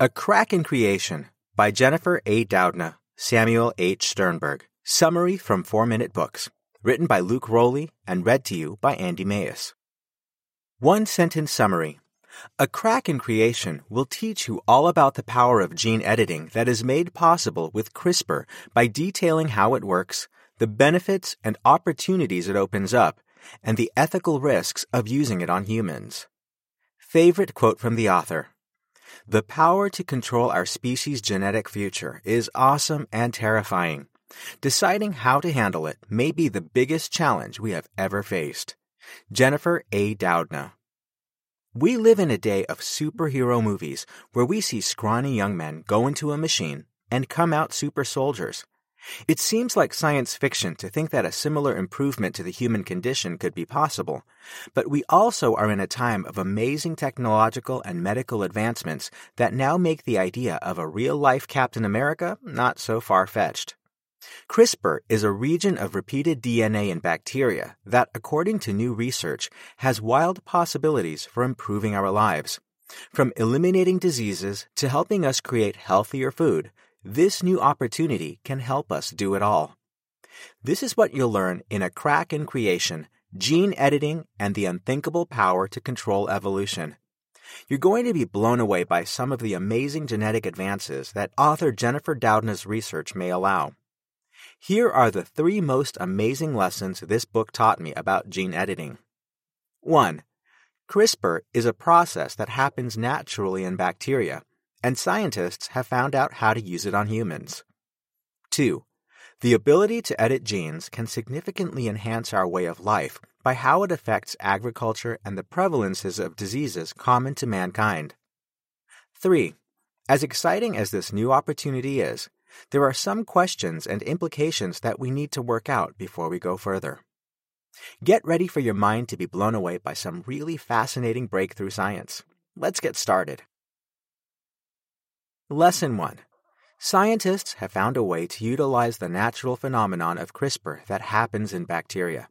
A Crack in Creation by Jennifer A. Doudna, Samuel H. Sternberg. Summary from 4 Minute Books. Written by Luke Rowley and read to you by Andy Mayes. One sentence summary. A Crack in Creation will teach you all about the power of gene editing that is made possible with CRISPR by detailing how it works, the benefits and opportunities it opens up, and the ethical risks of using it on humans. Favorite quote from the author. The power to control our species' genetic future is awesome and terrifying. Deciding how to handle it may be the biggest challenge we have ever faced. Jennifer A. Doudna. We live in a day of superhero movies where we see scrawny young men go into a machine and come out super soldiers. It seems like science fiction to think that a similar improvement to the human condition could be possible, but we also are in a time of amazing technological and medical advancements that now make the idea of a real life Captain America not so far fetched. CRISPR is a region of repeated DNA in bacteria that, according to new research, has wild possibilities for improving our lives. From eliminating diseases to helping us create healthier food, this new opportunity can help us do it all. This is what you'll learn in A Crack in Creation Gene Editing and the Unthinkable Power to Control Evolution. You're going to be blown away by some of the amazing genetic advances that author Jennifer Doudna's research may allow. Here are the three most amazing lessons this book taught me about gene editing. 1. CRISPR is a process that happens naturally in bacteria and scientists have found out how to use it on humans. 2. The ability to edit genes can significantly enhance our way of life by how it affects agriculture and the prevalences of diseases common to mankind. 3. As exciting as this new opportunity is, there are some questions and implications that we need to work out before we go further. Get ready for your mind to be blown away by some really fascinating breakthrough science. Let's get started. Lesson 1 Scientists have found a way to utilize the natural phenomenon of CRISPR that happens in bacteria.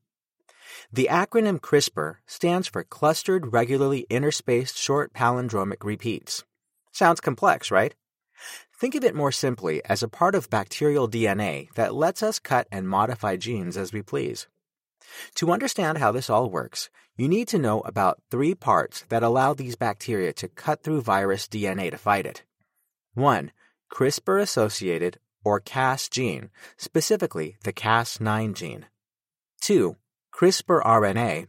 The acronym CRISPR stands for Clustered Regularly Interspaced Short Palindromic Repeats. Sounds complex, right? Think of it more simply as a part of bacterial DNA that lets us cut and modify genes as we please. To understand how this all works, you need to know about three parts that allow these bacteria to cut through virus DNA to fight it. 1. CRISPR associated or Cas gene, specifically the Cas9 gene. 2. CRISPR RNA.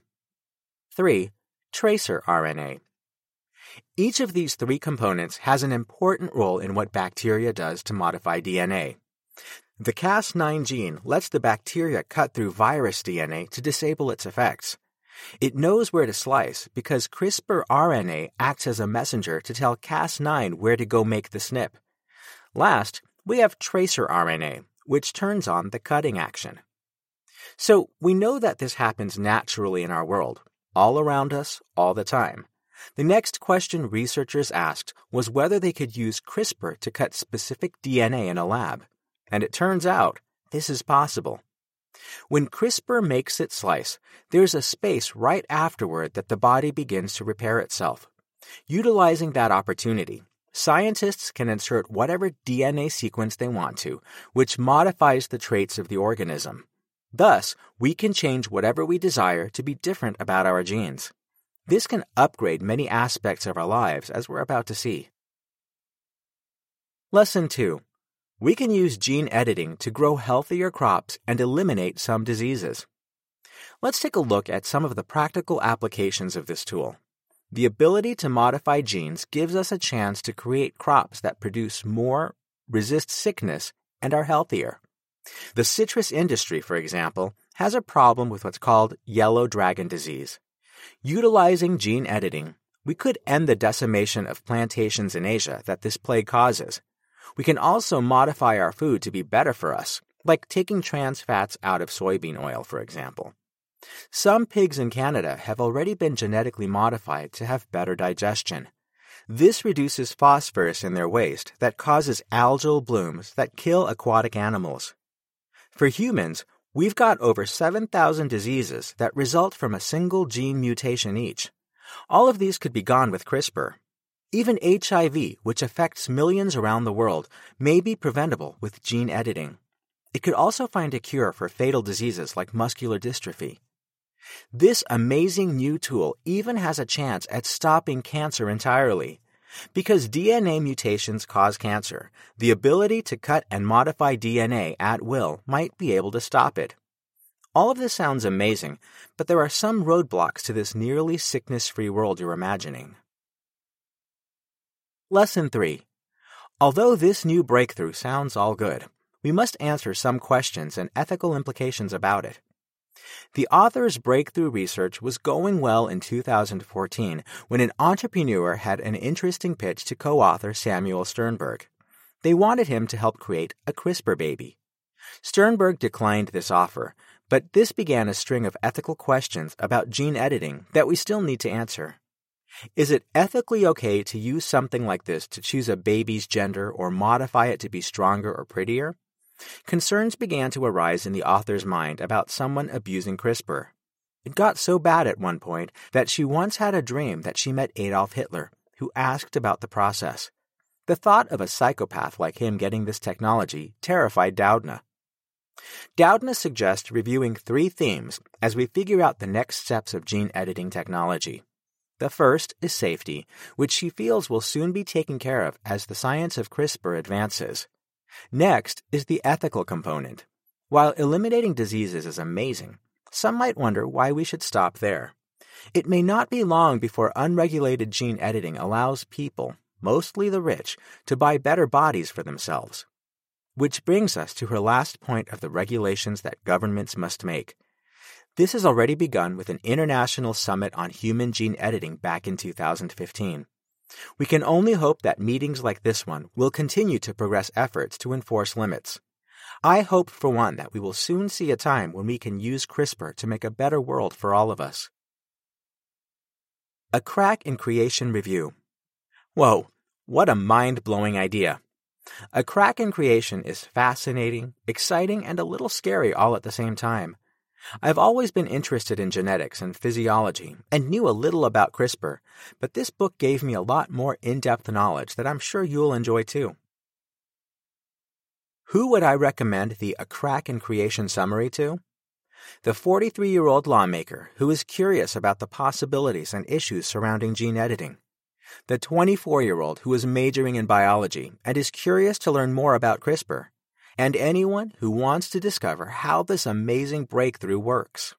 3. Tracr RNA. Each of these three components has an important role in what bacteria does to modify DNA. The Cas9 gene lets the bacteria cut through virus DNA to disable its effects. It knows where to slice because CRISPR RNA acts as a messenger to tell Cas9 where to go make the snip. Last, we have tracr RNA, which turns on the cutting action. So we know that this happens naturally in our world, all around us, all the time. The next question researchers asked was whether they could use CRISPR to cut specific DNA in a lab. And it turns out this is possible. When CRISPR makes its slice, there's a space right afterward that the body begins to repair itself. Utilizing that opportunity, scientists can insert whatever DNA sequence they want to, which modifies the traits of the organism. Thus, we can change whatever we desire to be different about our genes. This can upgrade many aspects of our lives, as we're about to see. Lesson 2 we can use gene editing to grow healthier crops and eliminate some diseases. Let's take a look at some of the practical applications of this tool. The ability to modify genes gives us a chance to create crops that produce more, resist sickness, and are healthier. The citrus industry, for example, has a problem with what's called yellow dragon disease. Utilizing gene editing, we could end the decimation of plantations in Asia that this plague causes we can also modify our food to be better for us, like taking trans fats out of soybean oil, for example. Some pigs in Canada have already been genetically modified to have better digestion. This reduces phosphorus in their waste that causes algal blooms that kill aquatic animals. For humans, we've got over 7,000 diseases that result from a single gene mutation each. All of these could be gone with CRISPR. Even HIV, which affects millions around the world, may be preventable with gene editing. It could also find a cure for fatal diseases like muscular dystrophy. This amazing new tool even has a chance at stopping cancer entirely. Because DNA mutations cause cancer, the ability to cut and modify DNA at will might be able to stop it. All of this sounds amazing, but there are some roadblocks to this nearly sickness free world you're imagining. Lesson 3 Although this new breakthrough sounds all good, we must answer some questions and ethical implications about it. The author's breakthrough research was going well in 2014 when an entrepreneur had an interesting pitch to co author Samuel Sternberg. They wanted him to help create a CRISPR baby. Sternberg declined this offer, but this began a string of ethical questions about gene editing that we still need to answer. Is it ethically okay to use something like this to choose a baby's gender or modify it to be stronger or prettier? Concerns began to arise in the author's mind about someone abusing CRISPR. It got so bad at one point that she once had a dream that she met Adolf Hitler, who asked about the process. The thought of a psychopath like him getting this technology terrified Doudna. Doudna suggests reviewing three themes as we figure out the next steps of gene editing technology. The first is safety, which she feels will soon be taken care of as the science of CRISPR advances. Next is the ethical component. While eliminating diseases is amazing, some might wonder why we should stop there. It may not be long before unregulated gene editing allows people, mostly the rich, to buy better bodies for themselves. Which brings us to her last point of the regulations that governments must make. This has already begun with an international summit on human gene editing back in 2015. We can only hope that meetings like this one will continue to progress efforts to enforce limits. I hope, for one, that we will soon see a time when we can use CRISPR to make a better world for all of us. A crack in creation review. Whoa, what a mind blowing idea! A crack in creation is fascinating, exciting, and a little scary all at the same time. I've always been interested in genetics and physiology and knew a little about CRISPR, but this book gave me a lot more in depth knowledge that I'm sure you'll enjoy too. Who would I recommend the A Crack in Creation summary to? The 43 year old lawmaker who is curious about the possibilities and issues surrounding gene editing. The 24 year old who is majoring in biology and is curious to learn more about CRISPR and anyone who wants to discover how this amazing breakthrough works.